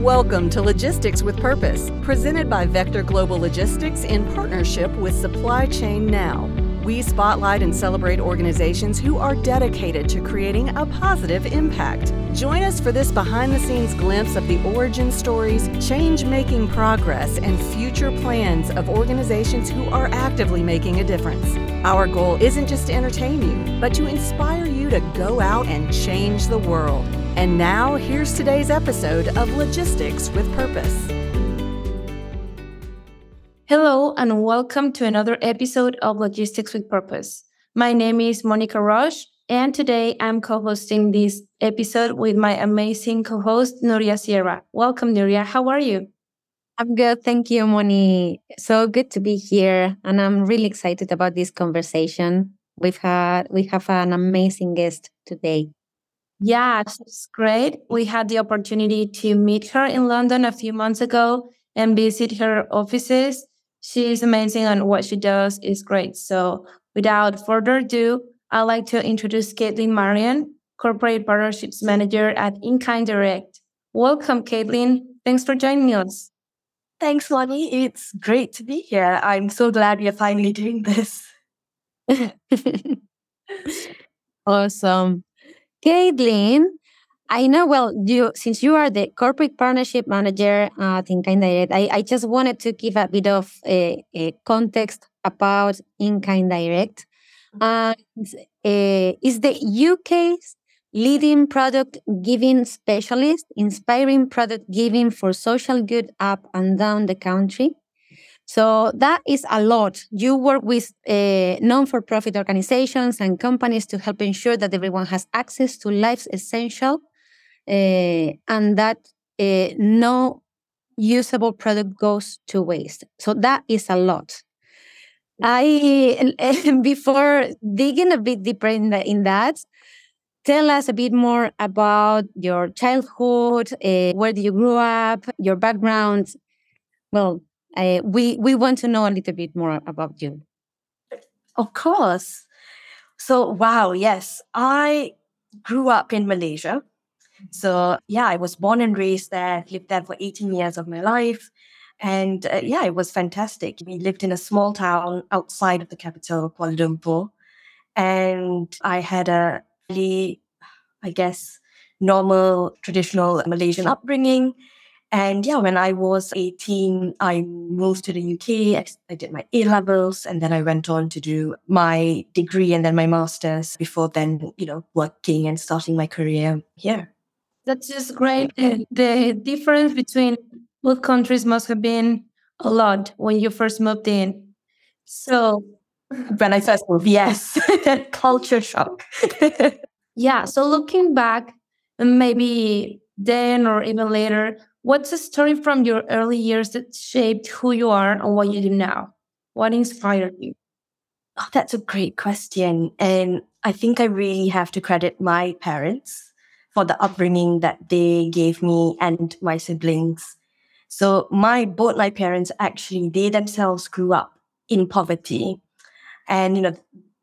Welcome to Logistics with Purpose, presented by Vector Global Logistics in partnership with Supply Chain Now. We spotlight and celebrate organizations who are dedicated to creating a positive impact. Join us for this behind the scenes glimpse of the origin stories, change making progress, and future plans of organizations who are actively making a difference. Our goal isn't just to entertain you, but to inspire you to go out and change the world. And now, here's today's episode of Logistics with Purpose. Hello, and welcome to another episode of Logistics with Purpose. My name is Monica Roesch, and today I'm co hosting this episode with my amazing co host, Nuria Sierra. Welcome, Nuria. How are you? I'm good. Thank you, Moni. So good to be here. And I'm really excited about this conversation. We've had, we have an amazing guest today. Yeah, it's great. We had the opportunity to meet her in London a few months ago and visit her offices She's amazing and what she does is great. So without further ado, I'd like to introduce Kaitlin Marian, Corporate Partnerships Manager at In Kind Direct. Welcome, Kaitlin. Thanks for joining us. Thanks, Lonnie. It's great to be here. I'm so glad we are finally doing this. awesome. Kaitlin, I know, well, you since you are the corporate partnership manager at In Kind Direct, I, I just wanted to give a bit of a, a context about In Kind Direct. Uh, uh, is the UK's leading product giving specialist, inspiring product giving for social good up and down the country. So that is a lot. You work with uh, non for profit organizations and companies to help ensure that everyone has access to life's essential uh, and that uh, no usable product goes to waste. So that is a lot. I before digging a bit deeper in, the, in that, tell us a bit more about your childhood. Uh, where you grow up? Your background. Well, uh, we we want to know a little bit more about you. Of course. So wow, yes, I grew up in Malaysia. So yeah, I was born and raised there, lived there for 18 years of my life. And uh, yeah, it was fantastic. We lived in a small town outside of the capital, Kuala Lumpur. And I had a really, I guess, normal, traditional Malaysian upbringing. And yeah, when I was 18, I moved to the UK. I, I, did my A levels and then I went on to do my degree and then my master's before then, you know, working and starting my career here. That's just great. The difference between both countries must have been a lot when you first moved in. So, when I first moved, yes, that culture shock. yeah. So, looking back, maybe then or even later, what's a story from your early years that shaped who you are and what you do now? What inspired you? Oh, that's a great question. And I think I really have to credit my parents for the upbringing that they gave me and my siblings. So my both my parents actually they themselves grew up in poverty. And you know,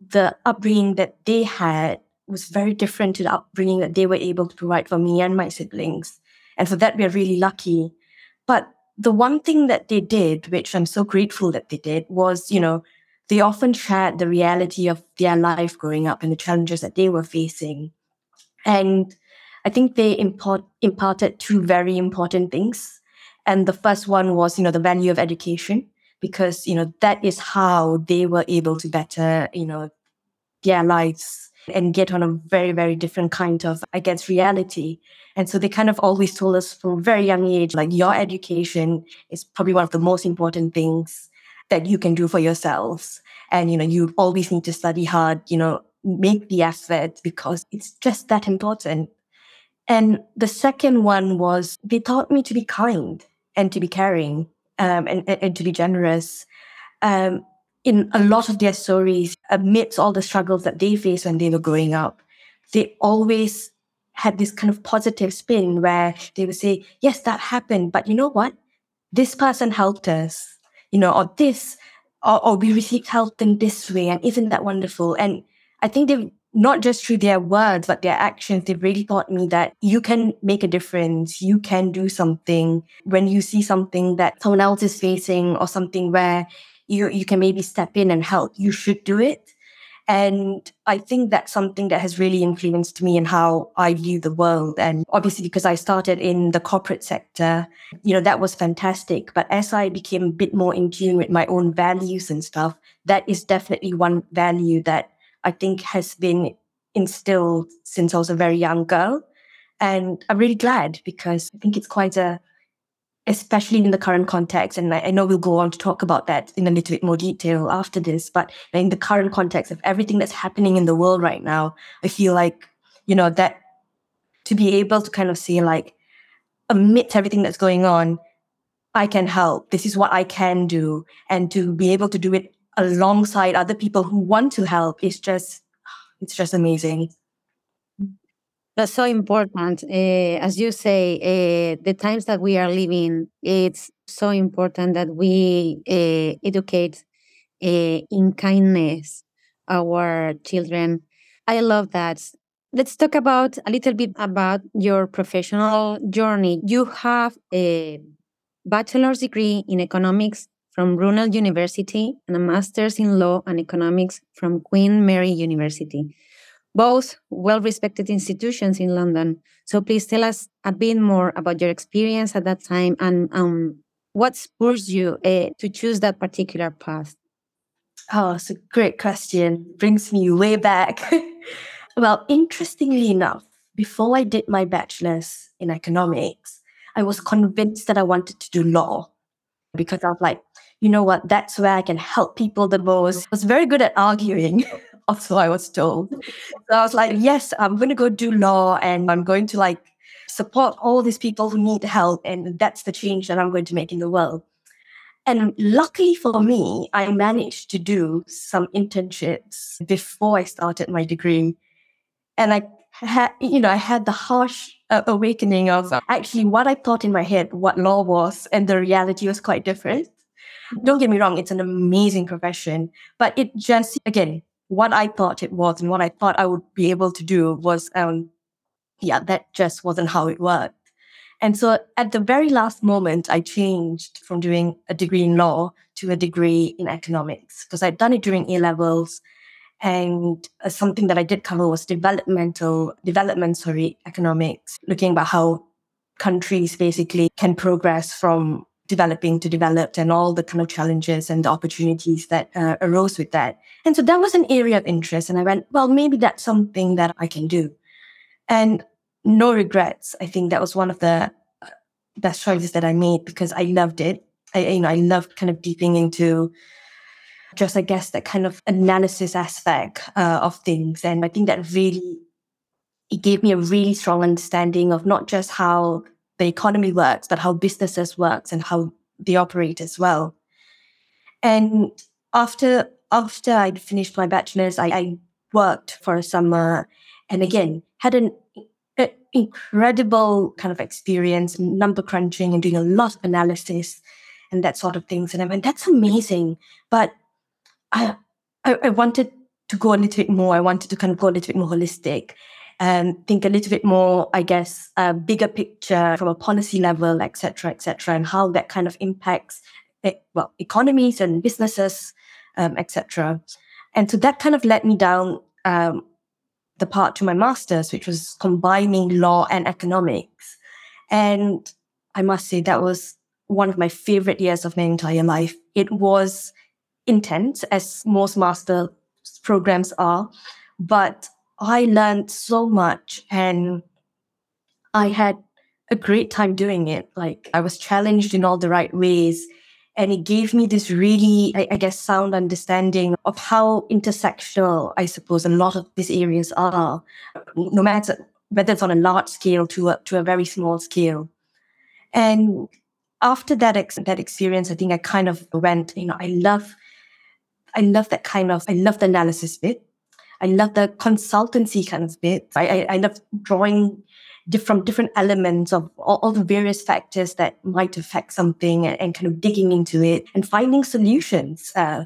the upbringing that they had was very different to the upbringing that they were able to provide for me and my siblings. And for that we're really lucky. But the one thing that they did, which I'm so grateful that they did, was, you know, they often shared the reality of their life growing up and the challenges that they were facing. And I think they import, imparted two very important things. And the first one was, you know, the value of education, because, you know, that is how they were able to better, you know, their lives and get on a very, very different kind of, I guess, reality. And so they kind of always told us from a very young age, like your education is probably one of the most important things that you can do for yourselves. And, you know, you always need to study hard, you know, make the effort because it's just that important. And the second one was they taught me to be kind and to be caring um, and, and, to be generous. Um, in a lot of their stories, amidst all the struggles that they faced when they were growing up, they always had this kind of positive spin where they would say, Yes, that happened, but you know what? This person helped us, you know, or this, or, or we received help in this way. And isn't that wonderful? And I think they not just through their words, but their actions, they really taught me that you can make a difference. You can do something when you see something that someone else is facing or something where you, you can maybe step in and help. You should do it. And I think that's something that has really influenced me in how I view the world. And obviously, because I started in the corporate sector, you know, that was fantastic. But as I became a bit more in tune with my own values and stuff, that is definitely one value that I think has been instilled since I was a very young girl. And I'm really glad because I think it's quite a especially in the current context. And I know we'll go on to talk about that in a little bit more detail after this, but in the current context of everything that's happening in the world right now, I feel like, you know, that to be able to kind of say like, amidst everything that's going on, I can help. This is what I can do. And to be able to do it alongside other people who want to help is just, it's just amazing. That's so important. Uh, as you say, uh, the times that we are living, it's so important that we uh, educate in kindness our children. I love that. Let's talk about a little bit about your professional journey. You have a bachelor's degree in economics from Brunel University and a master's in law and economics from Queen Mary University both well respected institutions in London. So please tell us a bit more about your experience at that time and um, what spurs you uh, to choose that particular path. Oh, it's a great question. Brings me way back. well, interestingly enough, before I did my bachelor's in economics, I was convinced that I wanted to do law because I was like, you know what, that's where I can help people the most. I was very good at arguing. also I was told. So I was like, yes, I'm going to go do law and I'm going to like support all these people who need help. And that's the change that I'm going to make in the world. And luckily for me, I managed to do some internships before I started my degree. And I had, you know, I had the harsh uh, awakening of actually what I thought in my head, what law was, and the reality was quite different. Don't get me wrong, it's an amazing profession, but it just, again, what I thought it was and what I thought I would be able to do was, um, yeah, that just wasn't how it worked. And so at the very last moment, I changed from doing a degree in law to a degree in economics because I'd done it during A levels. And uh, something that I did cover was developmental development, sorry, economics, looking about how countries basically can progress from developing to developed and all the kind of challenges and the opportunities that uh, arose with that. And so that was an area of interest. And I went, well, maybe that's something that I can do. And no regrets. I think that was one of the uh, best choices that I made because I loved it. I, you know, I loved kind of deeping into just, I guess, that kind of analysis aspect uh, of things. And I think that really, it gave me a really strong understanding of not just how the economy works, but how businesses works and how they operate as well. And after after I'd finished my bachelor's, I, I worked for a summer, and again had an, incredible kind of experience, number crunching and doing a lot of analysis and that sort of things. And I went, that's amazing, but I, I, I wanted to go a little bit more. I wanted to kind of go a little bit more holistic and think a little bit more, I guess, a bigger picture from a policy level, et cetera, et cetera, and how that kind of impacts, eh, well, economies and businesses, um, et cetera. And so that kind of led me down um, the part to my master's, which was combining law and economics. And I must say that was one of my favorite years of my entire life. It was intense, as most master programs are, but I learned so much and I had a great time doing it. Like I was challenged in all the right ways. And it gave me this really, I, I guess, sound understanding of how intersectional, I suppose, a lot of these areas are, no matter whether it's on a large scale to a, to a very small scale. And after that, ex- that experience, I think I kind of went, you know, I love, I love that kind of, I love the analysis bit. I love the consultancy kind of bit. I, I, I love drawing different different elements of all, all, the various factors that might affect something and, and, kind of digging into it and finding solutions. Uh,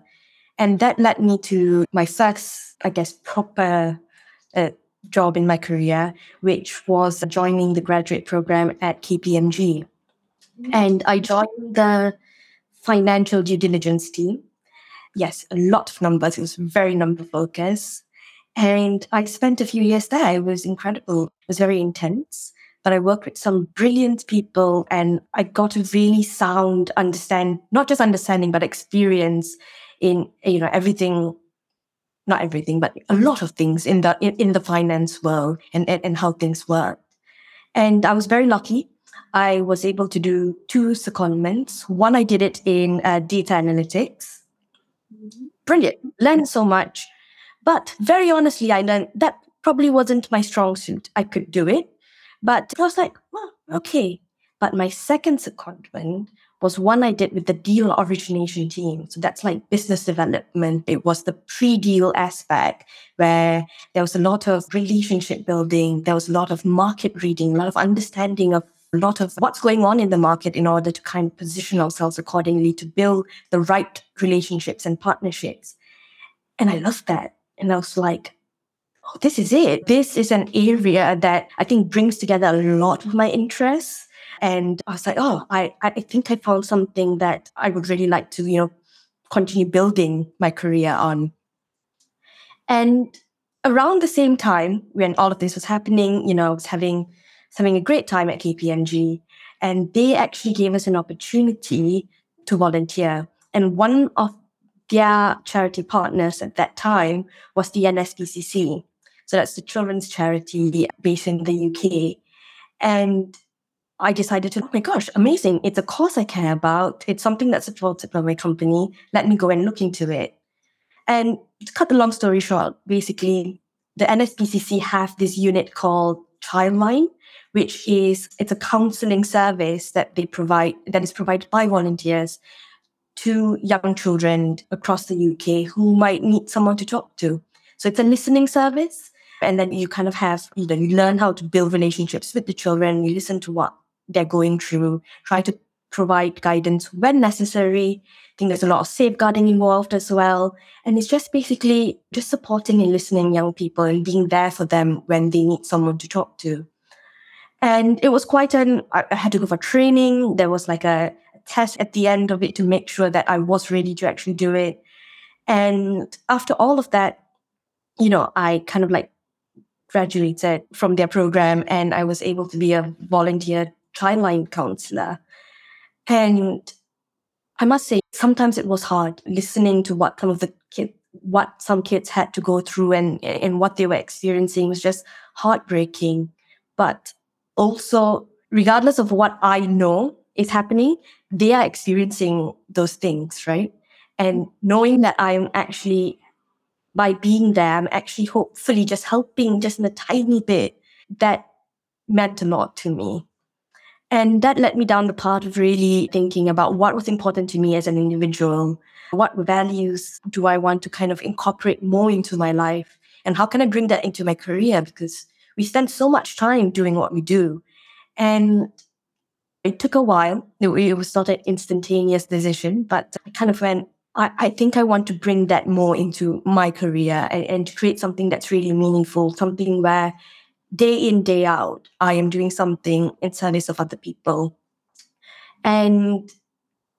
and that led me to my first, I guess, proper uh, job in my career, which was joining the graduate program at KPMG. And I joined the financial due diligence team. Yes, a lot of numbers. It was very number focused. And I spent a few years there. It was incredible. It was very intense. But I worked with some brilliant people and I got a really sound understand, not just understanding, but experience in, you know, everything, not everything, but a lot of things in the, in, in the finance world and, and, and how things work. And I was very lucky. I was able to do two secondments. One, I did it in uh, data analytics. Brilliant. Learned so much. But very honestly, I learned that probably wasn't my strong suit. I could do it. But I was like, well, okay. But my second secondment was one I did with the deal origination team. So that's like business development. It was the pre-deal aspect where there was a lot of relationship building. There was a lot of market reading, a lot of understanding of a lot of what's going on in the market in order to kind of position ourselves accordingly to build the right relationships and partnerships. And I loved that. And I was like, oh, this is it. This is an area that I think brings together a lot of my interests. And I was like, oh, I, I think I found something that I would really like to, you know, continue building my career on. And around the same time when all of this was happening, you know, I was having having a great time at KPMG. And they actually gave us an opportunity to volunteer. And one of their charity partners at that time was the NSPCC. So that's the children's charity based in the UK. And I decided to, oh my gosh, amazing. It's a cause I care about. It's something that's supported by my company. Let me go and look into it. And to cut the long story short, basically, the NSPCC have this unit called Childline, which is it's a counseling service that they provide that is provided by volunteers to young children across the UK who might need someone to talk to. So it's a listening service. And then you kind of have, you know, you learn how to build relationships with the children, you listen to what they're going through, try to provide guidance when necessary. I think there's a lot of safeguarding involved as well. And it's just basically just supporting and listening young people and being there for them when they need someone to talk to. And it was quite an, I had to go for training. There was like a, test at the end of it to make sure that I was ready to actually do it. And after all of that, you know, I kind of like graduated from their program and I was able to be a volunteer childline counselor. And I must say, sometimes it was hard listening to what some of the kids, what some kids had to go through and, and what they were experiencing was just heartbreaking. But also, regardless of what I know is happening, they are experiencing those things, right? And knowing that I'm actually, by being there, I'm actually hopefully just helping just in a tiny bit, that meant a lot to me. And that led me down the path of really thinking about what was important to me as an individual. What values do I want to kind of incorporate more into my life? And how can I bring that into my career? Because we spend so much time doing what we do. And it took a while. It was not an instantaneous decision, but I kind of went, I, I think I want to bring that more into my career and, and to create something that's really meaningful, something where day in, day out, I am doing something in service of other people. And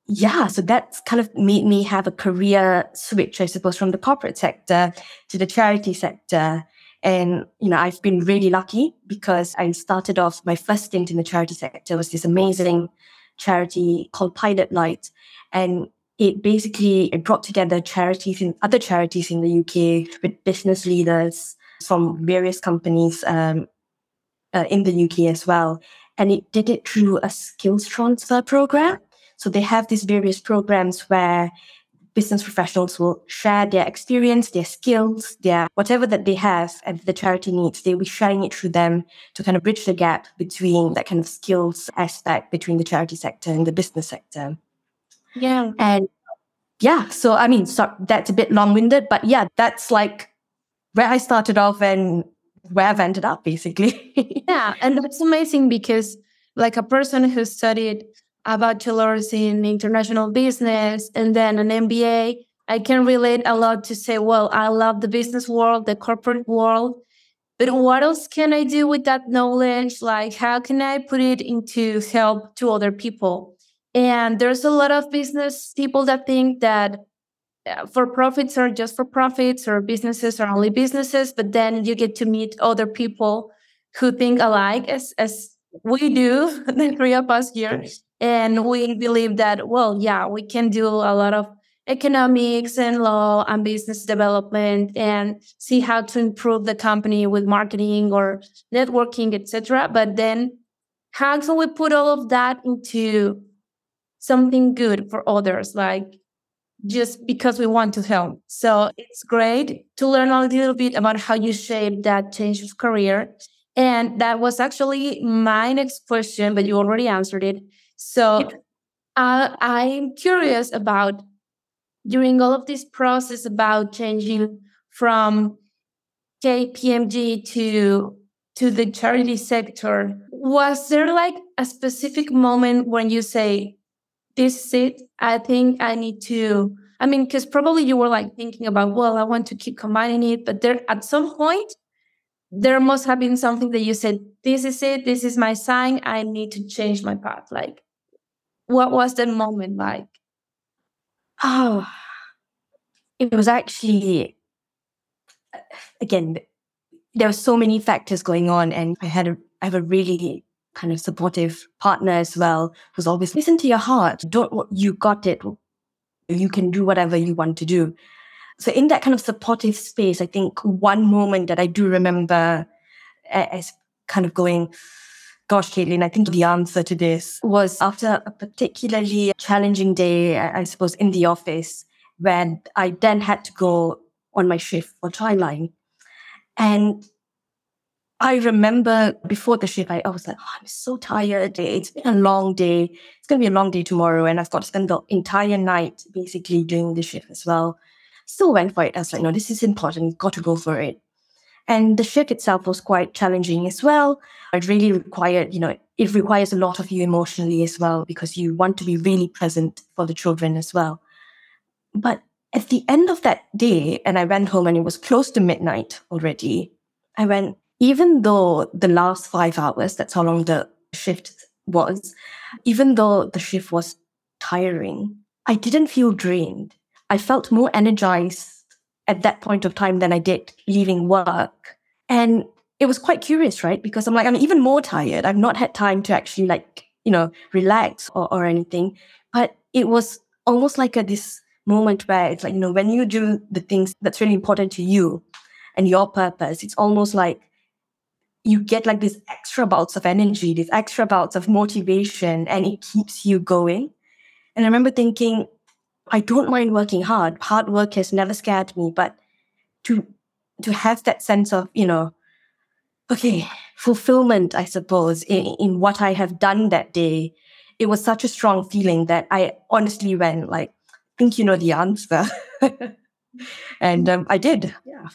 yeah, so that's kind of made me have a career switch, I suppose, from the corporate sector to the charity sector. And, you know, I've been really lucky because I started off my first stint in the charity sector was this amazing charity called Pilot Light. And it basically it brought together charities and other charities in the UK with business leaders from various companies um, uh, in the UK as well. And it did it through a skills transfer program. So they have these various programs where business professionals will share their experience, their skills, their whatever that they have and the charity needs. They'll be sharing it through them to kind of bridge the gap between that kind of skills aspect between the charity sector and the business sector. Yeah. And yeah, so I mean, so that's a bit long winded, but yeah, that's like where I started off and where I've ended up basically. yeah. And that's amazing because like a person who studied a bachelor's in international business and then an MBA, I can relate a lot to say, well, I love the business world, the corporate world. but what else can I do with that knowledge? Like, how can I put it into help to other people? And there's a lot of business people that think that uh, for profits are just for profits or businesses are only businesses, but then you get to meet other people who think alike as, as we do, the three of us here. And we believe that, well, yeah, we can do a lot of economics and law and business development and see how to improve the company with marketing or networking, etc. But then how can we put all of that into something good for others, like just because we want to help. So it's great to learn a little bit about how you shape that change of career. And that was actually my next question, but you already answered it. So uh, I'm curious about during all of this process about changing from KPMG to to the charity sector. Was there like a specific moment when you say, "This is it. I think I need to." I mean, because probably you were like thinking about, well, I want to keep combining it, but there at some point there must have been something that you said, "This is it. This is my sign. I need to change my path." Like, what was that moment like? Oh, it was actually, again, there were so many factors going on, and I had a, I have a really kind of supportive partner as well, who's always listen to your heart. Don't you got it? You can do whatever you want to do. So in that kind of supportive space, I think one moment that I do remember as kind of going, gosh, Kaitlin, I think the answer to this was after a particularly challenging day, I suppose, in the office, when I then had to go on my shift for Childline. And I remember before the shift, I, I was like, oh, I'm so tired. It's been a long day. It's going to be a long day tomorrow. And I've got to spend the entire night basically doing the shift as well. Still went for it. I was like, no, this is important. Got to go for it. And the shift itself was quite challenging as well. It really required, you know, it requires a lot of you emotionally as well because you want to be really present for the children as well. But at the end of that day, and I went home and it was close to midnight already, I went, even though the last five hours, that's how long the shift was, even though the shift was tiring, I didn't feel drained. I felt more energized at that point of time than I did leaving work. And it was quite curious, right? Because I'm like, I'm even more tired. I've not had time to actually like, you know, relax or, or anything. But it was almost like a this moment where it's like, you know, when you do the things that's really important to you and your purpose, it's almost like you get like these extra bouts of energy, these extra bouts of motivation, and it keeps you going. And I remember thinking, I don't mind working hard. Hard work has never scared me, but to to have that sense of, you know, okay, fulfillment, I suppose, in, in what I have done that day, it was such a strong feeling that I honestly went like, think you know the answer. and um, I did. Yeah.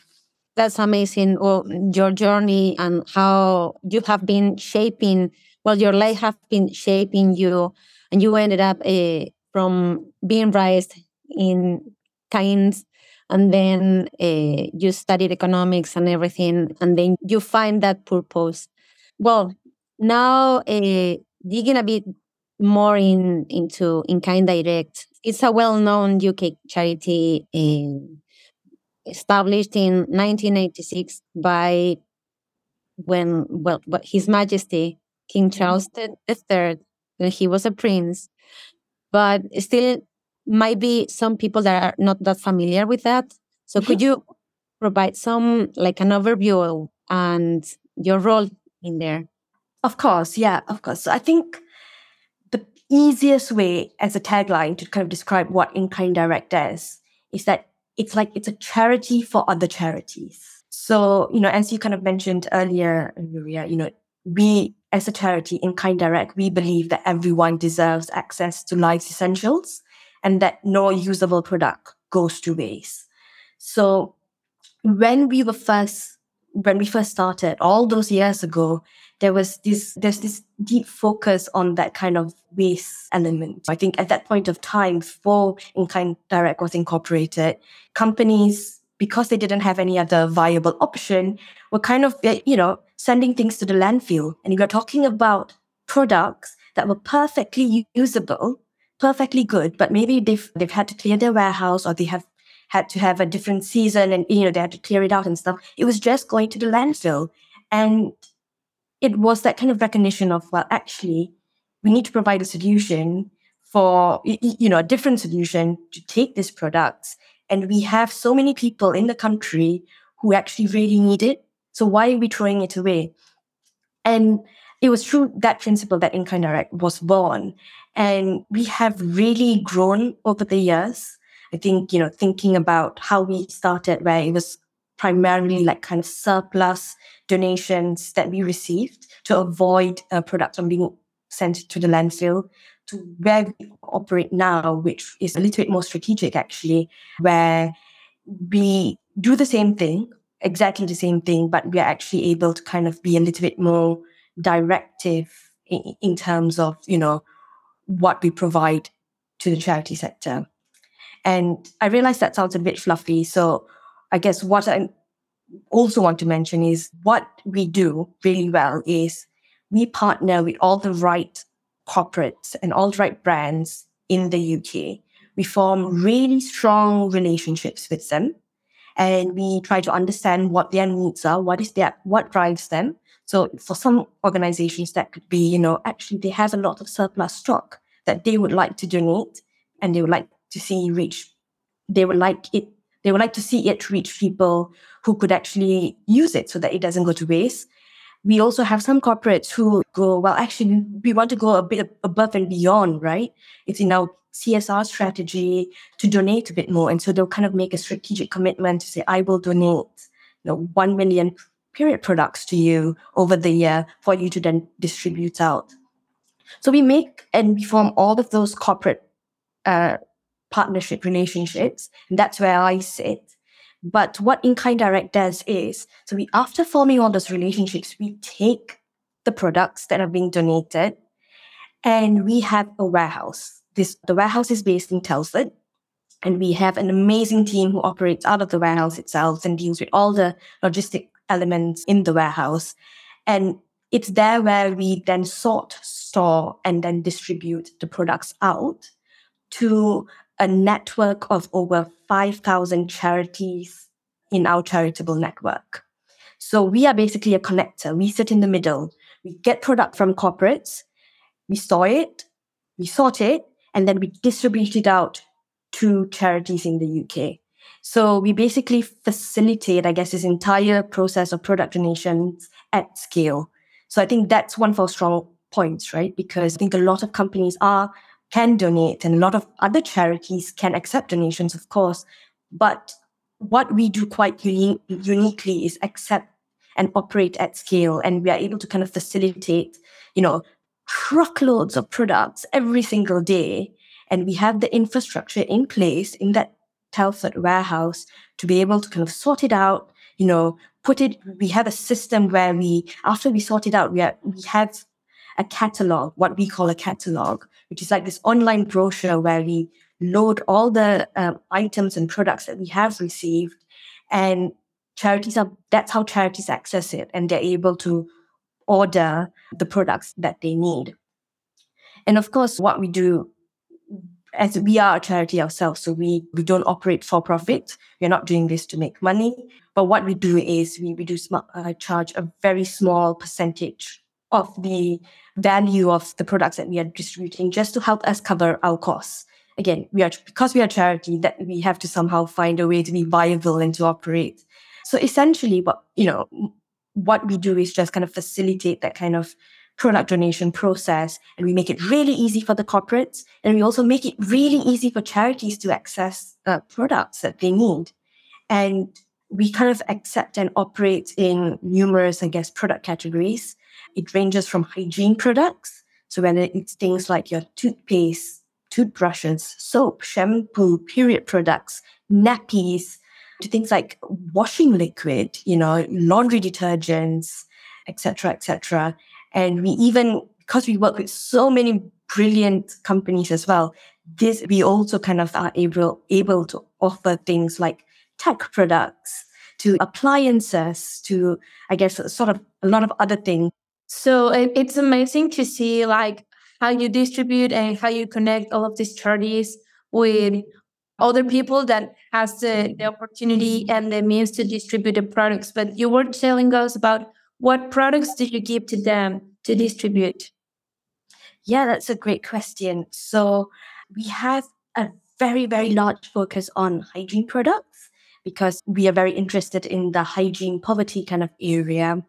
That's amazing. Well, your journey and how you have been shaping, well, your life have been shaping you, and you ended up uh, from being raised in Cairns, and then uh, you studied economics and everything, and then you find that purpose. Well, now uh, digging a bit more in into In Kind Direct it's a well-known UK charity in, established in 1986 by when well His Majesty King. Charles III when he was a prince, but still might be some people that are not that familiar with that. So could mm-hmm. you provide some like an overview and your role in there? Of course, yeah, of course. So I think the easiest way as a tagline to kind of describe what In Kind Direct does is that it's like it's a charity for other charities. So, you know, as you kind of mentioned earlier, Nuria, you know, we as a charity In Kind Direct, we believe that everyone deserves access to life's essentials and that no usable product goes to waste. So when we were first when we first started all those years ago, there was this there's this deep focus on that kind of waste element. I think at that point of time, before In Kind Direct was incorporated, companies because they didn't have any other viable option, were kind of, eh, you know, sending things to the landfill. And are talking about products that were perfectly usable, perfectly good, but maybe they've, they've had to clear their warehouse or they have had to have a different season and, you know, they had to clear it out and stuff. It was just going to the landfill. And it was that kind of recognition of, well, actually, we need to provide a solution for, you know, a different solution to take these products and we have so many people in the country who actually really need it. So why are we throwing it away? And it was through that principle that In Kind Direct was born. And we have really grown over the years. I think, you know, thinking about how we started, where it was primarily like kind of surplus donations that we received to avoid uh, a product from being sent to the landfill to where we operate now, which is a little bit more strategic actually, where we do the same thing, exactly the same thing, but we are actually able to kind of be a little bit more directive in, in terms of, you know, what we provide to the charity sector. And I realize that sounds a bit fluffy. So I guess what I also want to mention is what we do really well is we partner with all the right corporates and all the right brands in the UK. We form really strong relationships with them and we try to understand what their needs are, what is their, what drives them. So for some organizations that could be, you know, actually they have a lot of surplus stock that they would like to donate and they would like to see reach, they would like it, they would like to see it reach people who could actually use it so that it doesn't go to waste we also have some corporates who go, well, actually, we want to go a bit above and beyond, right? It's in our CSR strategy to donate a bit more. And so they'll kind of make a strategic commitment to say, I will donate, you know, 1 million period products to you over the year for you to then distribute out. So we make and we form all of those corporate uh, partnership relationships. And that's where I sit. But what In Kind Direct does is, so we, after forming all those relationships, we take the products that are being donated and we have a warehouse. This, the warehouse is based in Telford and we have an amazing team who operates out of the warehouse itself and deals with all the logistic elements in the warehouse. And it's there where we then sort, store, and then distribute the products out to a network of over 5,000 charities in our charitable network. So we are basically a connector. We sit in the middle. We get product from corporates, we store it, we sort it, and then we distribute it out to charities in the UK. So we basically facilitate, I guess, this entire process of product donations at scale. So I think that's one of our strong points, right? Because I think a lot of companies are can donate and a lot of other charities can accept donations, of course. But what we do quite uni- uniquely is accept and operate at scale. And we are able to kind of facilitate, you know, truckloads of products every single day. And we have the infrastructure in place in that Telford warehouse to be able to kind of sort it out, you know, put it, we have a system where we, after we sort it out, we, are, we have a catalog, what we call a catalog, which is like this online brochure where we load all the um, items and products that we have received. And charities are, that's how charities access it. And they're able to order the products that they need. And of course, what we do as we are a charity ourselves, so we, we don't operate for profit. We're not doing this to make money. But what we do is we, we do uh, charge a very small percentage of the value of the products that we are distributing just to help us cover our costs. Again, we are because we are charity that we have to somehow find a way to be viable and to operate. So essentially what you know what we do is just kind of facilitate that kind of product donation process and we make it really easy for the corporates and we also make it really easy for charities to access uh, products that they need and we kind of accept and operate in numerous i guess product categories it ranges from hygiene products. So whether it's things like your toothpaste, toothbrushes, soap, shampoo, period products, nappies, to things like washing liquid, you know, laundry detergents, etc., etc. And we even, because we work with so many brilliant companies as well, this we also kind of are able able to offer things like tech products to appliances to, I guess, sort of a lot of other things. So it's amazing to see like how you distribute and how you connect all of these charities with other people that has the, the opportunity and the means to distribute the products. But you were telling us about what products did you give to them to distribute? Yeah, that's a great question. So we have a very, very large focus on hygiene products because we are very interested in the hygiene poverty kind of area.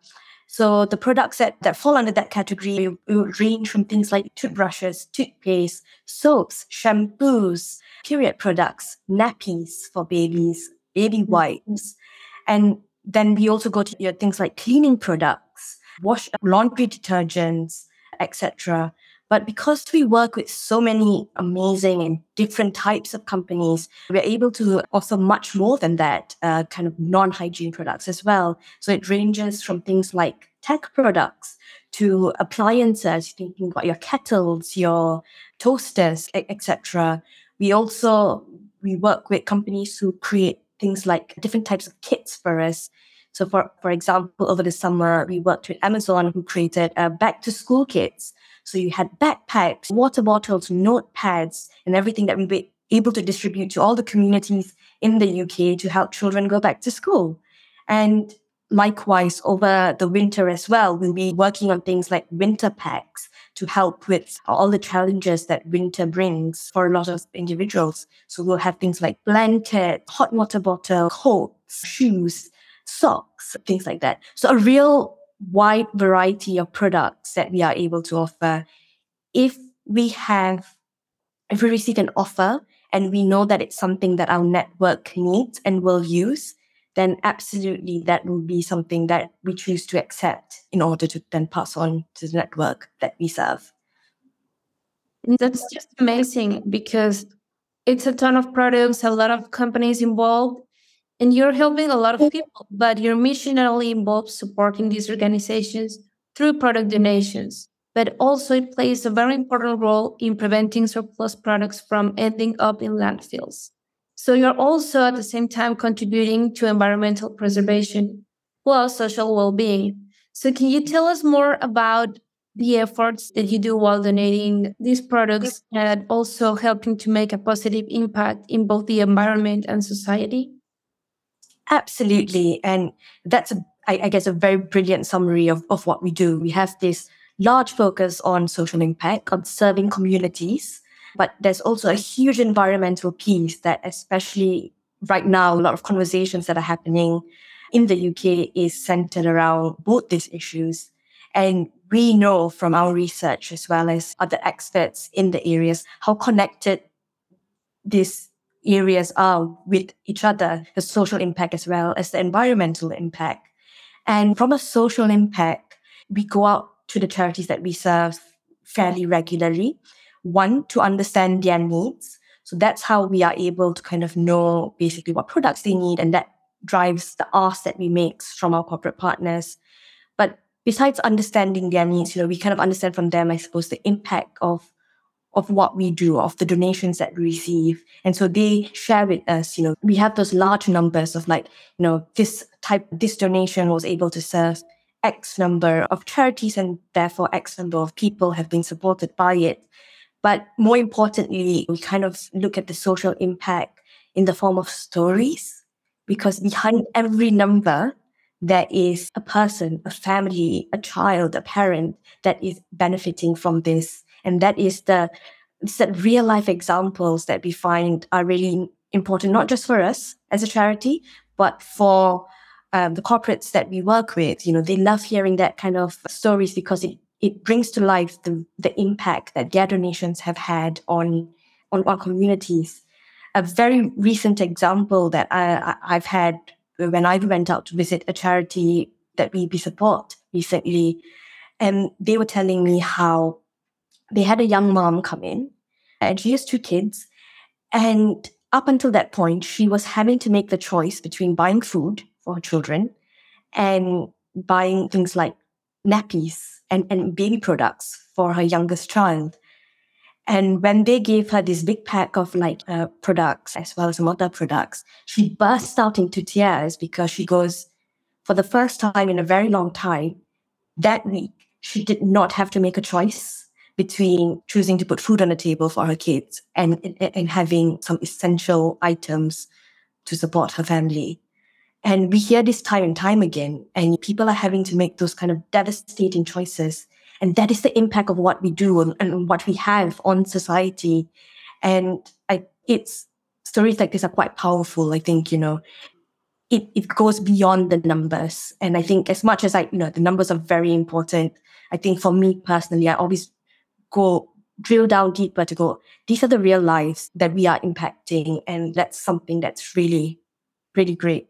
So the products that, that fall under that category will range from things like toothbrushes, toothpaste, soaps, shampoos, period products, nappies for babies, baby mm-hmm. wipes. And then we also go to your things like cleaning products, wash laundry detergents, etc. But because we work with so many amazing and different types of companies, we're able to offer much more than that, uh, kind of non hygiene products as well. So it ranges from things like tech products to appliances, thinking about your kettles, your toasters, etc. We also we work with companies who create things like different types of kits for us. So, for for example, over the summer, we worked with Amazon, who created uh, back to school kits so you had backpacks, water bottles, notepads, and everything that we were able to distribute to all the communities in the UK to help children go back to school. And likewise, over the winter as well, we'll be working on things like winter packs to help with all the challenges that winter brings for a lot of individuals. So we'll have things like blanket, hot water bottle, coats, shoes, socks, things like that. So a real wide variety of products that we are able to offer. If we have, if we receive an offer and we know that it's something that our network needs and will use, then absolutely that will be something that we choose to accept in order to then pass on to the network that we serve. That's just amazing because it's a ton of products, a lot of companies involved, and you're helping a lot of people, but your mission not only involves supporting these organizations through product donations, but also it plays a very important role in preventing surplus products from ending up in landfills. So you're also at the same time contributing to environmental preservation plus social well-being. So can you tell us more about the efforts that you do while donating these products and also helping to make a positive impact in both the environment and society? Absolutely. And that's, a, I, I guess, a very brilliant summary of, of what we do. We have this large focus on social impact, on serving communities, but there's also a huge environmental piece that, especially right now, a lot of conversations that are happening in the UK is centered around both these issues. And we know from our research as well as other experts in the areas how connected this areas are with each other, the social impact as well as the environmental impact. And from a social impact, we go out to the charities that we serve fairly regularly. One, to understand their needs. So that's how we are able to kind of know basically what products they need. And that drives the ask that we make from our corporate partners. But besides understanding their needs, you know, we kind of understand from them, I suppose, the impact of of what we do, of the donations that we receive. And so they share with us, you know, we have those large numbers of like, you know, this type, this donation was able to serve X number of charities and therefore X number of people have been supported by it. But more importantly, we kind of look at the social impact in the form of stories because behind every number, there is a person, a family, a child, a parent that is benefiting from this and that is the that real life examples that we find are really important, not just for us as a charity, but for um, the corporates that we work with. You know, they love hearing that kind of stories because it, it brings to life the, the impact that their donations have had on, on our communities. A very recent example that I, I've had when I went out to visit a charity that we support recently, and they were telling me how they had a young mom come in and she has two kids. And up until that point, she was having to make the choice between buying food for her children and buying things like nappies and, and baby products for her youngest child. And when they gave her this big pack of like uh, products as well as other products, she burst out into tears because she goes, for the first time in a very long time, that week, she did not have to make a choice between choosing to put food on the table for her kids and, and, having some essential items to support her family. And we hear this time and time again, and people are having to make those kind of devastating choices. And that is the impact of what we do and, and what we have on society. And I, it's stories like this are quite powerful. I think, you know, it, it goes beyond the numbers. And I think as much as I, you know, the numbers are very important. I think for me personally, I always go drill down deeper to go, these are the real lives that we are impacting. And that's something that's really, really great.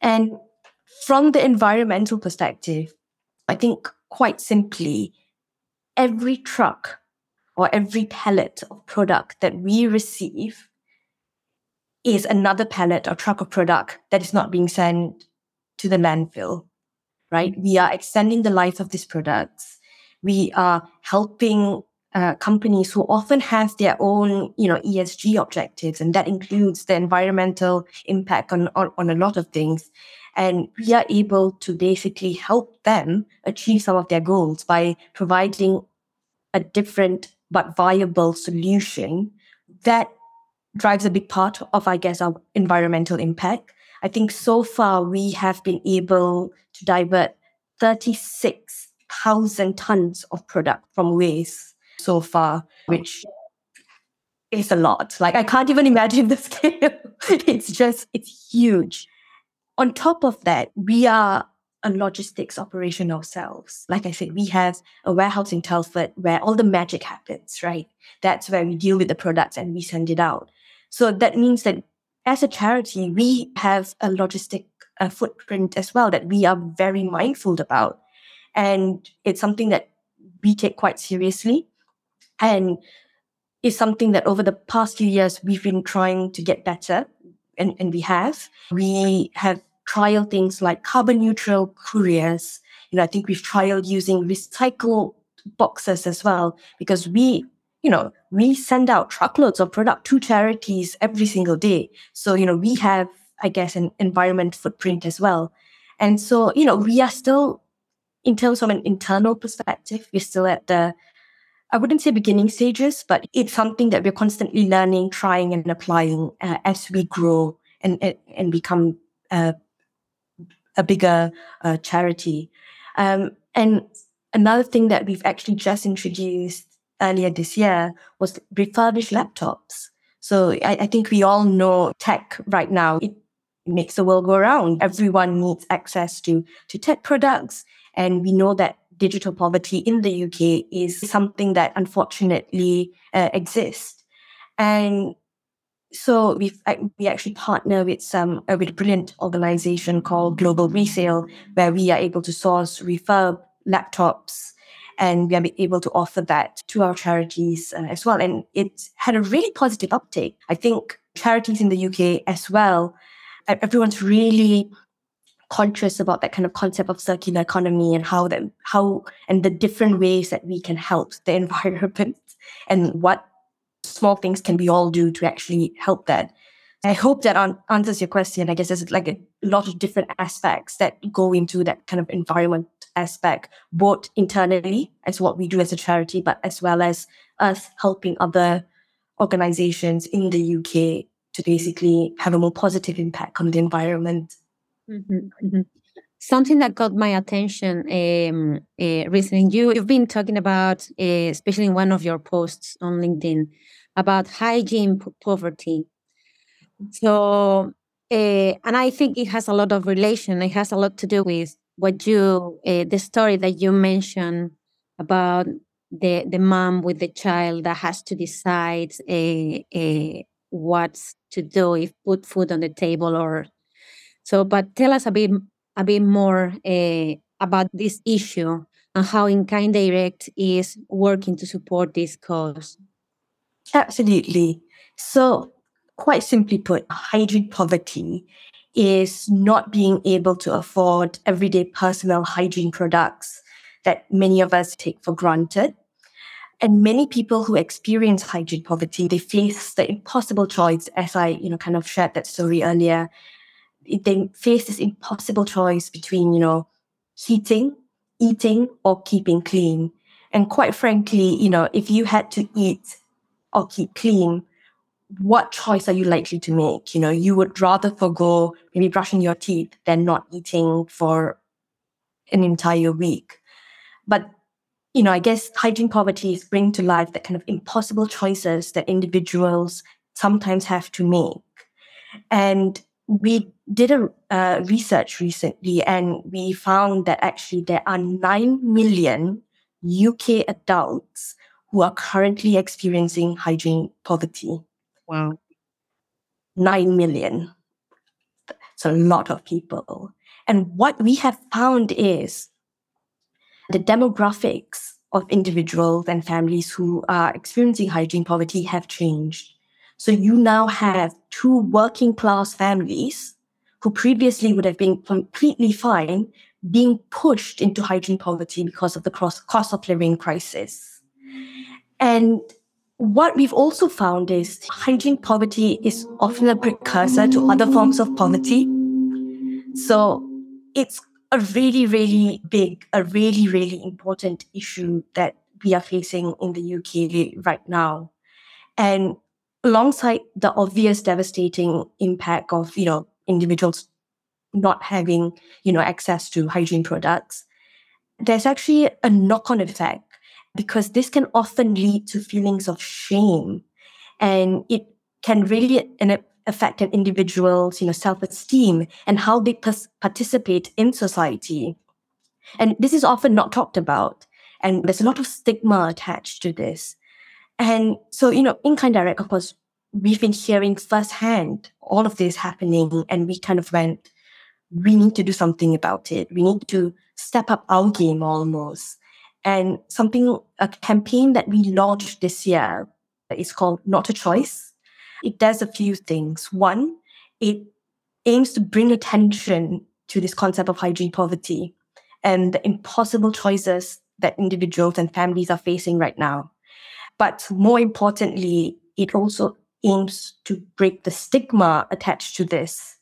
And from the environmental perspective, I think quite simply, every truck or every pallet of product that we receive is another pallet or truck of product that is not being sent to the landfill, right? We are extending the life of these products. We are helping uh, companies who often have their own, you know, ESG objectives, and that includes the environmental impact on, on, on a lot of things. And we are able to basically help them achieve some of their goals by providing a different but viable solution that drives a big part of, I guess, our environmental impact. I think so far we have been able to divert 36,000 tons of product from waste so far, which is a lot. Like I can't even imagine the scale. it's just, it's huge. On top of that, we are a logistics operation ourselves. Like I said, we have a warehouse in Telford where all the magic happens, right? That's where we deal with the products and we send it out. So that means that as a charity, we have a logistic uh, footprint as well that we are very mindful about. And it's something that we take quite seriously. And is something that over the past few years we've been trying to get better and, and we have. We have trialed things like carbon neutral couriers. You know, I think we've trialed using recycle boxes as well because we, you know, we send out truckloads of product to charities every single day. So, you know, we have, I guess, an environment footprint as well. And so, you know, we are still, in terms of an internal perspective, we're still at the I wouldn't say beginning stages, but it's something that we're constantly learning, trying, and applying uh, as we grow and and, become uh, a bigger uh, charity. Um, and another thing that we've actually just introduced earlier this year was refurbished laptops. So I, I think we all know tech right now. It makes the world go around. Everyone needs access to to tech products, and we know that digital poverty in the UK is something that unfortunately uh, exists. And so we we actually partner with some uh, with a brilliant organization called Global Resale, where we are able to source refurb laptops, and we are able to offer that to our charities uh, as well. And it had a really positive uptake. I think charities in the UK as well, everyone's really conscious about that kind of concept of circular economy and how that how and the different ways that we can help the environment and what small things can we all do to actually help that. I hope that an- answers your question. I guess there's like a lot of different aspects that go into that kind of environment aspect, both internally as what we do as a charity, but as well as us helping other organizations in the UK to basically have a more positive impact on the environment. Mm-hmm, mm-hmm. Something that got my attention um, uh, recently, you, you've been talking about, uh, especially in one of your posts on LinkedIn, about hygiene poverty. So, uh, and I think it has a lot of relation. It has a lot to do with what you, the story that you mentioned about the the mom with the child that has to decide uh, uh, what to do if put food on the table or so, but tell us a bit a bit more uh, about this issue and how In Kind Direct is working to support this cause. Absolutely. So, quite simply put, hygiene poverty is not being able to afford everyday personal hygiene products that many of us take for granted. And many people who experience hygiene poverty, they face the impossible choice, as I, you know, kind of shared that story earlier. They face this impossible choice between, you know, heating, eating, or keeping clean. And quite frankly, you know, if you had to eat or keep clean, what choice are you likely to make? You know, you would rather forego maybe brushing your teeth than not eating for an entire week. But, you know, I guess hygiene poverty is bringing to life that kind of impossible choices that individuals sometimes have to make. And we did a uh, research recently and we found that actually there are 9 million UK adults who are currently experiencing hygiene poverty. Wow. 9 million. It's a lot of people. And what we have found is the demographics of individuals and families who are experiencing hygiene poverty have changed. So you now have two working class families who previously would have been completely fine being pushed into hygiene poverty because of the cost of living crisis. And what we've also found is hygiene poverty is often a precursor to other forms of poverty. So it's a really, really big, a really, really important issue that we are facing in the UK right now. And alongside the obvious devastating impact of, you know, individuals not having, you know, access to hygiene products, there's actually a knock-on effect because this can often lead to feelings of shame and it can really affect an individual's, you know, self-esteem and how they pers- participate in society. And this is often not talked about. And there's a lot of stigma attached to this. And so, you know, in Kind Direct, of course, we've been hearing firsthand all of this happening and we kind of went, we need to do something about it. We need to step up our game almost. And something, a campaign that we launched this year is called Not a Choice. It does a few things. One, it aims to bring attention to this concept of hygiene poverty and the impossible choices that individuals and families are facing right now. But more importantly, it also aims to break the stigma attached to this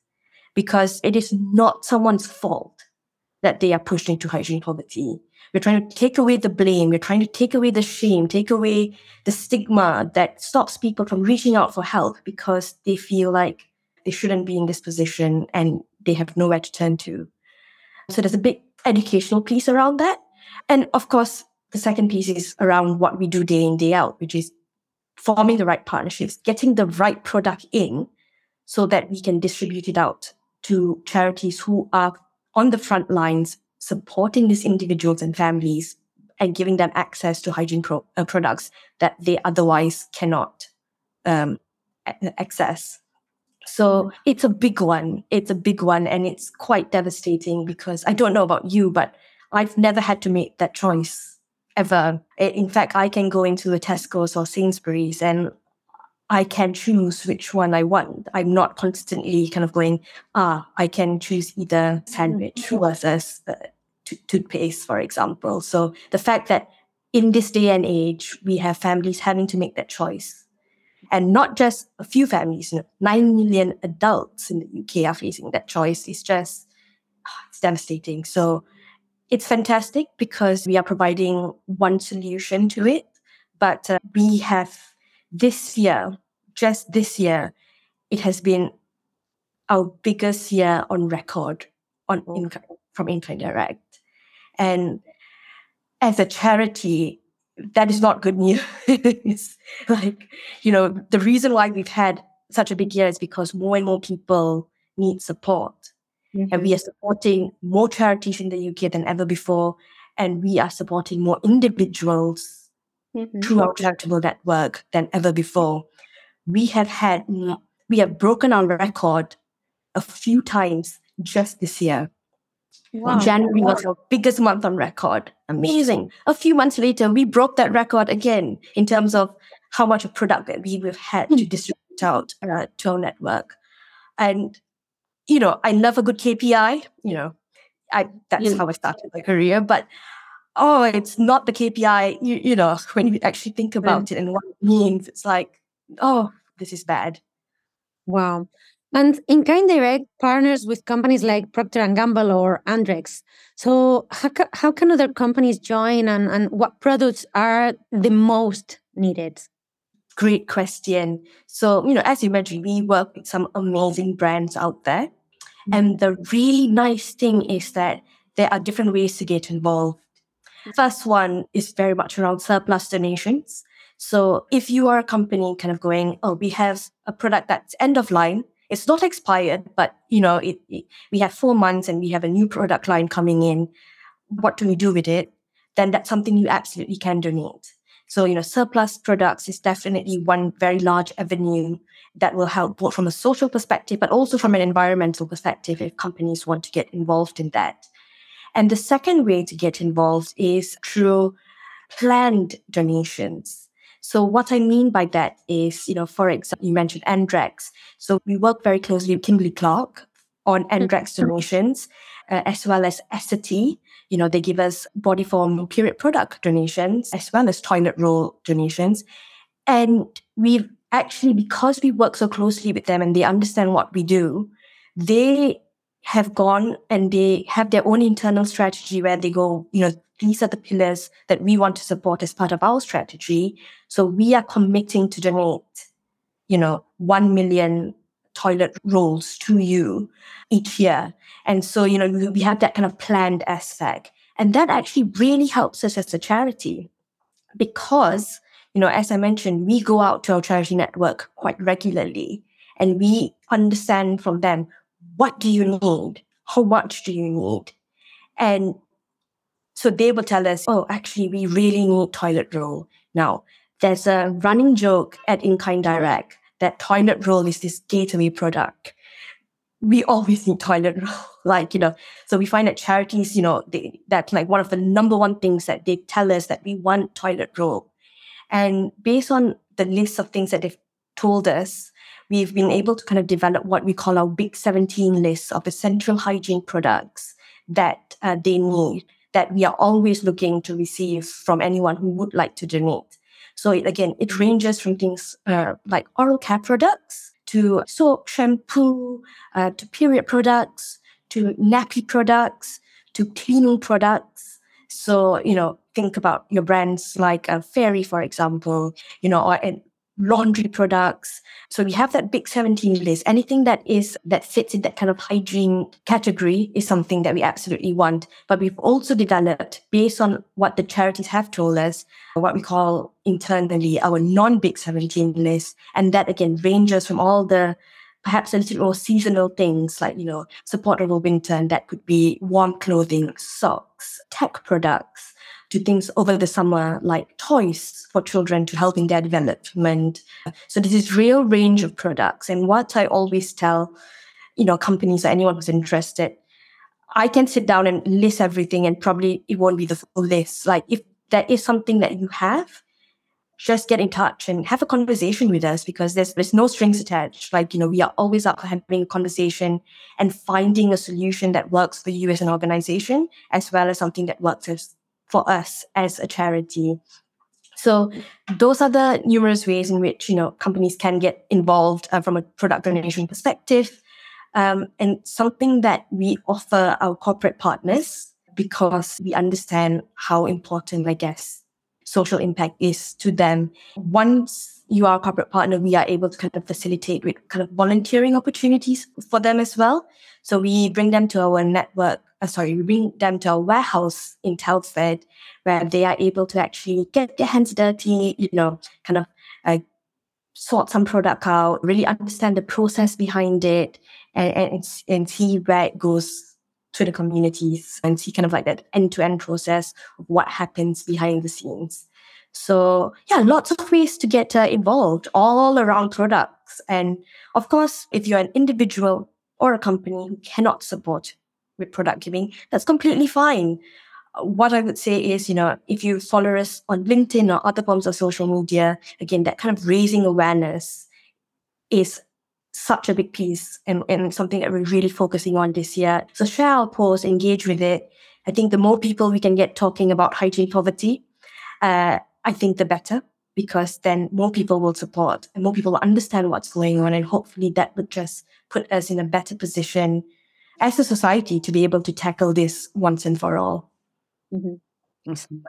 because it is not someone's fault that they are pushed into hygiene poverty. We're trying to take away the blame. We're trying to take away the shame, take away the stigma that stops people from reaching out for help because they feel like they shouldn't be in this position and they have nowhere to turn to. So there's a big educational piece around that. And of course, the second piece is around what we do day in, day out, which is forming the right partnerships, getting the right product in so that we can distribute it out to charities who are on the front lines supporting these individuals and families and giving them access to hygiene pro- uh, products that they otherwise cannot um, access. So it's a big one. It's a big one, and it's quite devastating because I don't know about you, but I've never had to make that choice ever. In fact, I can go into a Tesco's or Sainsbury's and I can choose which one I want. I'm not constantly kind of going, ah, I can choose either sandwich mm-hmm. versus uh, t- toothpaste, for example. So the fact that in this day and age, we have families having to make that choice. And not just a few families, you know, 9 million adults in the UK are facing that choice. It's just, ah, it's devastating. So it's fantastic because we are providing one solution to it. But uh, we have this year, just this year, it has been our biggest year on record on income from In Kind Direct. And as a charity, that is not good news. like, you know, the reason why we've had such a big year is because more and more people need support. Mm-hmm. And we are supporting more charities in the UK than ever before. And we are supporting more individuals mm-hmm. through our charitable network than ever before. We have had, we have broken our record a few times just this year. Wow. January was our biggest month on record. Amazing. A few months later, we broke that record again in terms of how much of product that we have had to hmm. distribute out uh, to our network. And, you know, I love a good KPI. You know, I that's yeah. how I started my career. But oh, it's not the KPI. You, you know, when you actually think about it and what it means, it's like, oh, this is bad. Wow. And in kind Direct partners with companies like Procter and Gamble or Andrex. So how, ca- how can other companies join and, and what products are the most needed? Great question. So, you know, as you mentioned, we work with some amazing brands out there. Mm-hmm. And the really nice thing is that there are different ways to get involved. First one is very much around surplus donations. So if you are a company kind of going, oh, we have a product that's end of line, it's not expired, but you know, it, it, we have four months and we have a new product line coming in. What do we do with it? Then that's something you absolutely can donate. So, you know, surplus products is definitely one very large avenue that will help both from a social perspective, but also from an environmental perspective if companies want to get involved in that. And the second way to get involved is through planned donations. So what I mean by that is, you know, for example, you mentioned Andrex. So we work very closely with Kimberly Clark on mm-hmm. Andrex donations, uh, as well as Essity. You know, they give us Bodyform period product donations, as well as toilet roll donations. And we've actually, because we work so closely with them and they understand what we do, they have gone and they have their own internal strategy where they go, you know, these are the pillars that we want to support as part of our strategy. So we are committing to donate, you know, 1 million toilet rolls to you each year. And so, you know, we have that kind of planned aspect. And that actually really helps us as a charity because, you know, as I mentioned, we go out to our charity network quite regularly and we understand from them what do you need? How much do you need? And so they will tell us, oh, actually, we really need toilet roll. Now, there's a running joke at In Kind Direct that toilet roll is this gateway product. We always need toilet roll. like, you know, so we find that charities, you know, they, that's like one of the number one things that they tell us that we want toilet roll. And based on the list of things that they've told us, we've been able to kind of develop what we call our big 17 list of essential hygiene products that uh, they need that we are always looking to receive from anyone who would like to donate. So it, again, it ranges from things uh, like oral care products to soap, shampoo, uh, to period products, to nappy products, to cleaning products. So, you know, think about your brands like uh, Fairy, for example, you know, or laundry products. So we have that big 17 list. Anything that is that fits in that kind of hygiene category is something that we absolutely want. But we've also developed based on what the charities have told us, what we call internally our non-big 17 list. And that again ranges from all the perhaps a little more seasonal things like, you know, support over winter, and that could be warm clothing, socks, tech products, to things over the summer like toys for children to help in their development. So this is real range of products. And what I always tell, you know, companies or anyone who's interested, I can sit down and list everything and probably it won't be the full list. Like if there is something that you have, just get in touch and have a conversation with us because there's there's no strings attached. Like, you know, we are always up for having a conversation and finding a solution that works for you as an organization, as well as something that works as for us as a charity. So those are the numerous ways in which you know companies can get involved uh, from a product donation perspective, um, and something that we offer our corporate partners because we understand how important, I guess, social impact is to them. Once you are a corporate partner, we are able to kind of facilitate with kind of volunteering opportunities for them as well. So we bring them to our network uh, sorry, we bring them to a warehouse in Telford where they are able to actually get their hands dirty, you know, kind of uh, sort some product out, really understand the process behind it, and, and, and see where it goes to the communities and see kind of like that end to end process of what happens behind the scenes. So yeah, lots of ways to get uh, involved all around products. And of course, if you're an individual or a company who cannot support with product giving, that's completely fine. What I would say is, you know, if you follow us on LinkedIn or other forms of social media, again, that kind of raising awareness is such a big piece and, and something that we're really focusing on this year. So share our post, engage with it, I think the more people we can get talking about hygiene poverty, uh, I think the better because then more people will support and more people will understand what's going on. And hopefully that would just put us in a better position as a society to be able to tackle this once and for all. Mm-hmm. Awesome.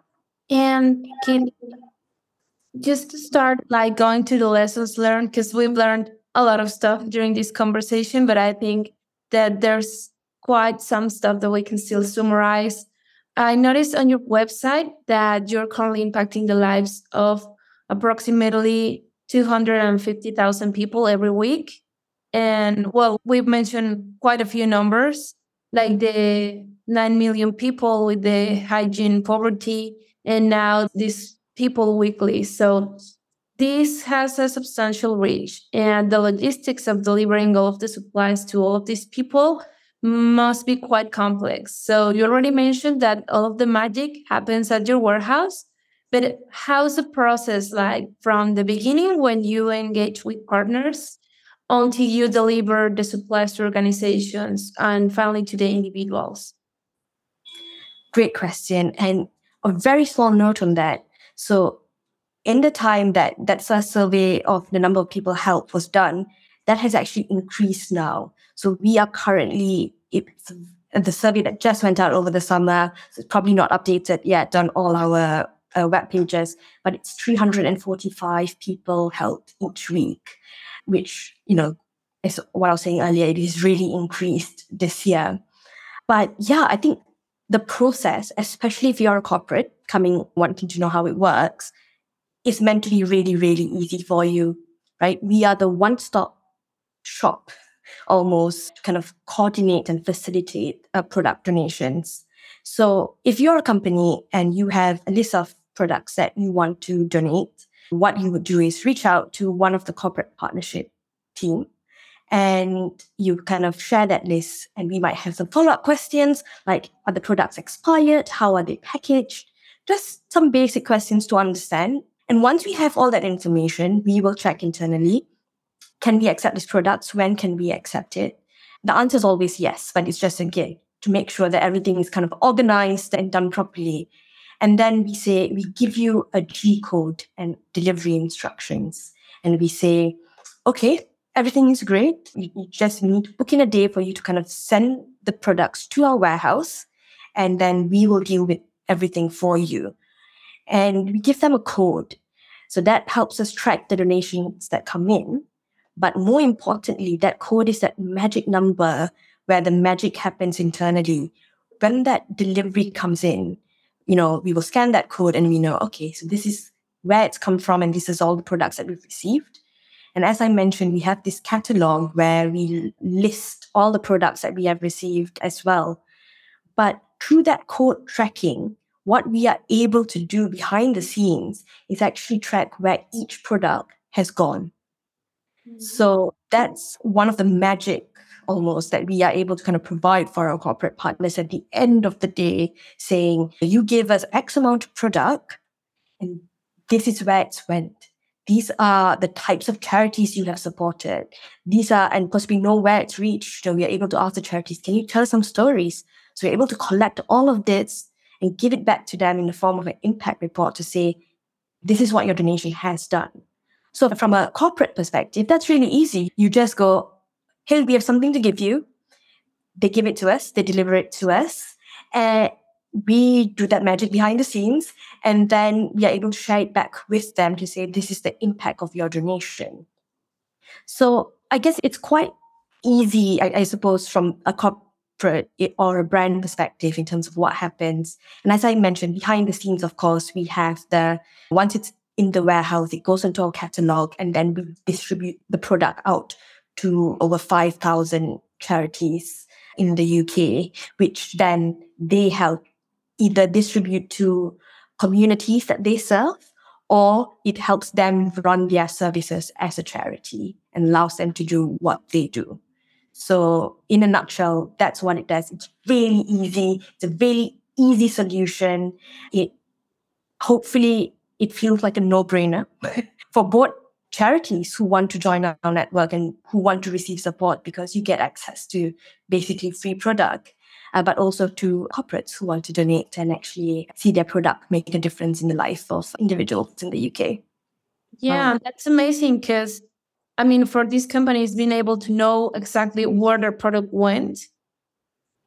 And can just to start like going to the lessons learned because we've learned a lot of stuff during this conversation, but I think that there's quite some stuff that we can still summarize. I noticed on your website that you're currently impacting the lives of approximately 250,000 people every week. And well, we've mentioned quite a few numbers, like the 9 million people with the hygiene poverty, and now these people weekly. So this has a substantial reach, and the logistics of delivering all of the supplies to all of these people must be quite complex. So you already mentioned that all of the magic happens at your warehouse, but how's the process like from the beginning when you engage with partners until you deliver the supplies to organizations and finally to the individuals? Great question. And a very small note on that. So in the time that that first survey of the number of people helped was done, that has actually increased now. So we are currently the survey that just went out over the summer. So it's probably not updated yet on all our uh, web pages, but it's 345 people helped each week, which, you know, is what I was saying earlier, it is really increased this year. But yeah, I think the process, especially if you're a corporate coming wanting to know how it works, is meant to be really, really easy for you, right? We are the one stop shop almost kind of coordinate and facilitate uh, product donations. So if you're a company and you have a list of products that you want to donate, what you would do is reach out to one of the corporate partnership team and you kind of share that list and we might have some follow-up questions like are the products expired? How are they packaged? Just some basic questions to understand. And once we have all that information we will check internally can we accept these products? When can we accept it? The answer is always yes but it's just again to make sure that everything is kind of organized and done properly and then we say, we give you a G code and delivery instructions. And we say, okay, everything is great. You, just need to book in a day for you to kind of send the products to our warehouse. And then we will deal with everything for you. And we give them a code. So that helps us track the donations that come in. But more importantly, that code is that magic number where the magic happens internally. When that delivery comes in, you know, we will scan that code and we know, okay, so this is where it's come from and this is all the products that we've received. And as I mentioned, we have this catalog where we list all the products that we have received as well. But through that code tracking, what we are able to do behind the scenes is actually track where each product has gone. Mm-hmm. So that's one of the magic almost that we are able to kind of provide for our corporate partners at the end of the day, saying, you give us X amount of product and this is where it's went. These are the types of charities you have supported. These are, and because we know where it's reached, so we are able to ask the charities, can you tell us some stories? So we're able to collect all of this and give it back to them in the form of an impact report to say, this is what your donation has done. So from a corporate perspective, that's really easy. You just go, hey, we have something to give you. They give it to us, they deliver it to us. And we do that magic behind the scenes. And then we are able to share it back with them to say, this is the impact of your donation. So I guess it's quite easy, I, I suppose, from a corporate eh, or a brand perspective in terms of what happens. And as I mentioned, behind the scenes, of course, we have the once it's in the warehouse, it goes into our catalog, and then we distribute the product out to over 5,000 charities in the UK, which then they help either distribute to communities that they serve or it helps them run their services as a charity and allows them to do what they do. So, in a nutshell, that's what it does. It's really easy. It's a very easy solution. It hopefully it feels like a no-brainer for both charities who want to join our network and who want to receive support because you get access to basically free product. uh, but also to corporates who want to donate and actually see their product make a difference in the life of individuals in the UK. Yeah, um, that's amazing because I mean, for these companies being able to know exactly where their product went,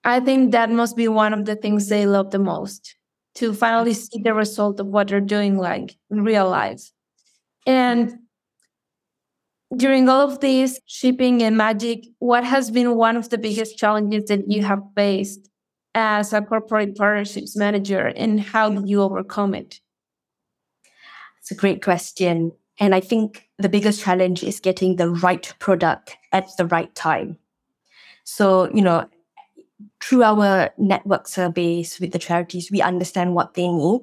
I think that must be one of the things they love the most to finally see the result of what they're doing like in real life. And during all of this shipping and magic, what has been one of the biggest challenges that you have faced as a corporate partnerships manager and how did you overcome it? It's a great question. And I think the biggest challenge is getting the right product at the right time. So, you know, through our network surveys with the charities, we understand what they need,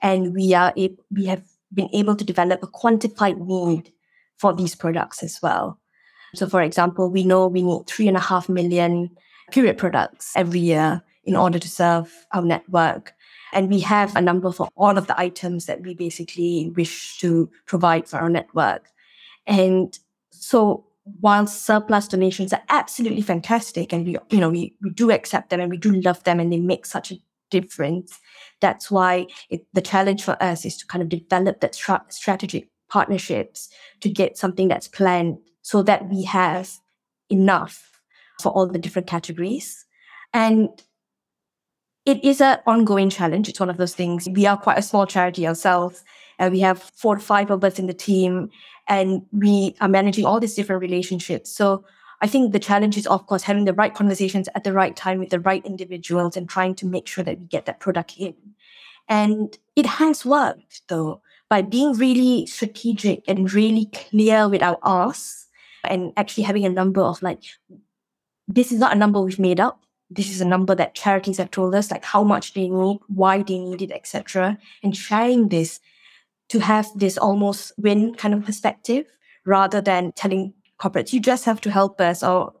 and we are able, we have been able to develop a quantified need for these products as well. So, for example, we know we need three and a half million period products every year in order to serve our network. And we have a number for all of the items that we basically wish to provide for our network. And so while surplus donations are absolutely fantastic and we you know we, we do accept them and we do love them and they make such a difference that's why it, the challenge for us is to kind of develop that tra- strategic partnerships to get something that's planned so that we have enough for all the different categories and it is an ongoing challenge. It's one of those things. We are quite a small charity ourselves, and we have four to five of us in the team, and we are managing all these different relationships. So I think the challenge is, of course, having the right conversations at the right time with the right individuals and trying to make sure that we get that product in. And it has worked, though, by being really strategic and really clear with our asks and actually having a number of like, this is not a number we've made up this is a number that charities have told us, like how much they need, why they need it, etc. And sharing this to have this almost win kind of perspective rather than telling corporates, you just have to help us or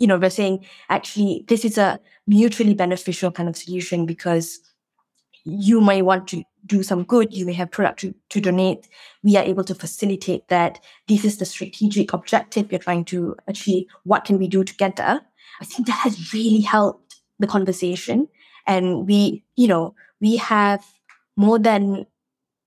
you know, we're saying actually this is a mutually beneficial kind of solution because you may want to do some good, you may have product to, to donate. We are able to facilitate that. This is the strategic objective we're trying to achieve. What can we do together? I think that has really helped the conversation. And we, you know, we have more than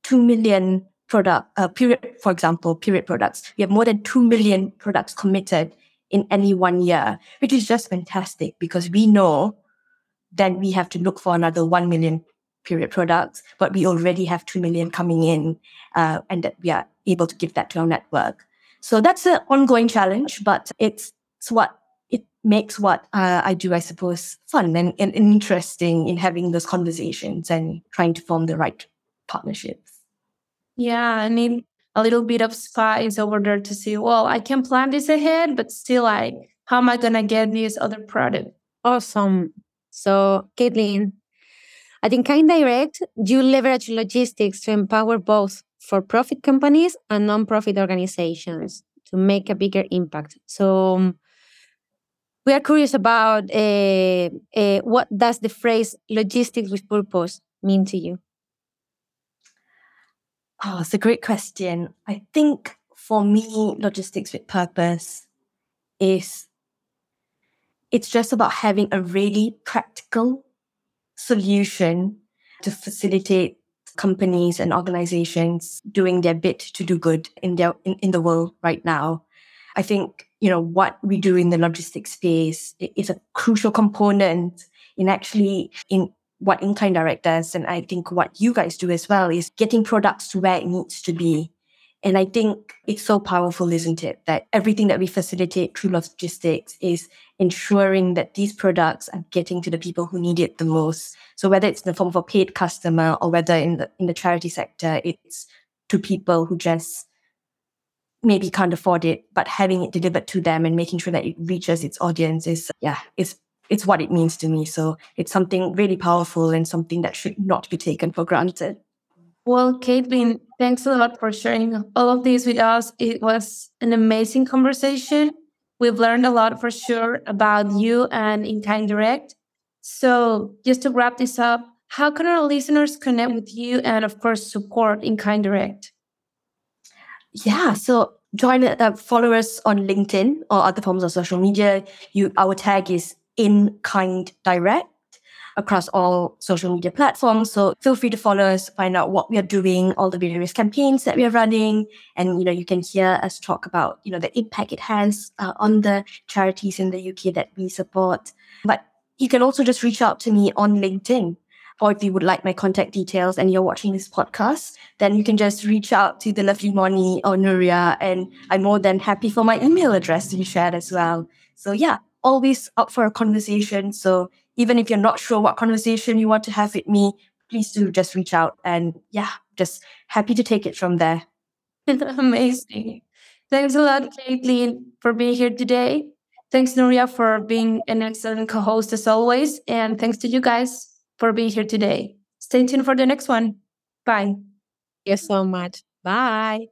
2 million product, uh, period, for example, period products. We have more than 2 million products committed in any one year, which is just fantastic because we know then we have to look for another 1 million period products, but we already have 2 million coming in uh, and that we are able to give that to our network. So that's an ongoing challenge, but it's, it's what it makes what uh, I do, I suppose, fun and, and interesting in having those conversations and trying to form the right partnerships. Yeah, I need a little bit of spice over there to see, well, I can plan this ahead, but still, like, how am I going to get this other product? Awesome. So, Kaitlin, I In Kind Direct, you leverage logistics to empower both for profit companies and non-profit organizations to make a bigger impact. So, um, we are curious about uh, uh, what does the phrase logistics with purpose mean to you? Oh, it's a great question. I think for me, logistics with purpose is it's just about having a really practical solution to facilitate companies and organizations doing their bit to do good in their in, in the world right now. I think you know, what we do in the logistics space is a crucial component in actually in what In Kind Direct does. And I think what you guys do as well is getting products to where it needs to be. And I think it's so powerful, isn't it? That everything that we facilitate through logistics is ensuring that these products are getting to the people who need it the most. So whether it's in the form of a paid customer or whether in the in the charity sector, it's to people who just maybe can't afford it, but having it delivered to them and making sure that it reaches its audience is, yeah, it's, it's what it means to me. So it's something really powerful and something that should not be taken for granted. Well, Kaitlin, thanks a lot for sharing all of this with us. It was an amazing conversation. We've learned a lot for sure about you and In Kind Direct. So, just to wrap this up, how can our listeners connect with you and, of course, support In Kind Direct? Yeah, so join uh, follow us on LinkedIn or other forms of social media. You our tag is in kind direct. Across all social media platforms. So feel free to follow us, find out what we are doing, all the various campaigns that we are running, and you know you can hear us talk about you know the impact it has uh, on the charities in the UK that we support. But you can also just reach out to me on LinkedIn or if you would like my contact details and you're watching this podcast, then you can just reach out to the lovely Moni or Nuria, and I'm more than happy for my email address to be shared as well. So yeah, always up for a conversation. So even if you're not sure what conversation you want to have with me, please do just reach out and yeah, just happy to take it from there. Amazing. Thanks a lot, Kaitlin, for being here today. Thanks, Nuria, for being an excellent co host as always. And thanks to you guys for being here today. Stay tuned for the next one. Bye. Thank you so much. Bye.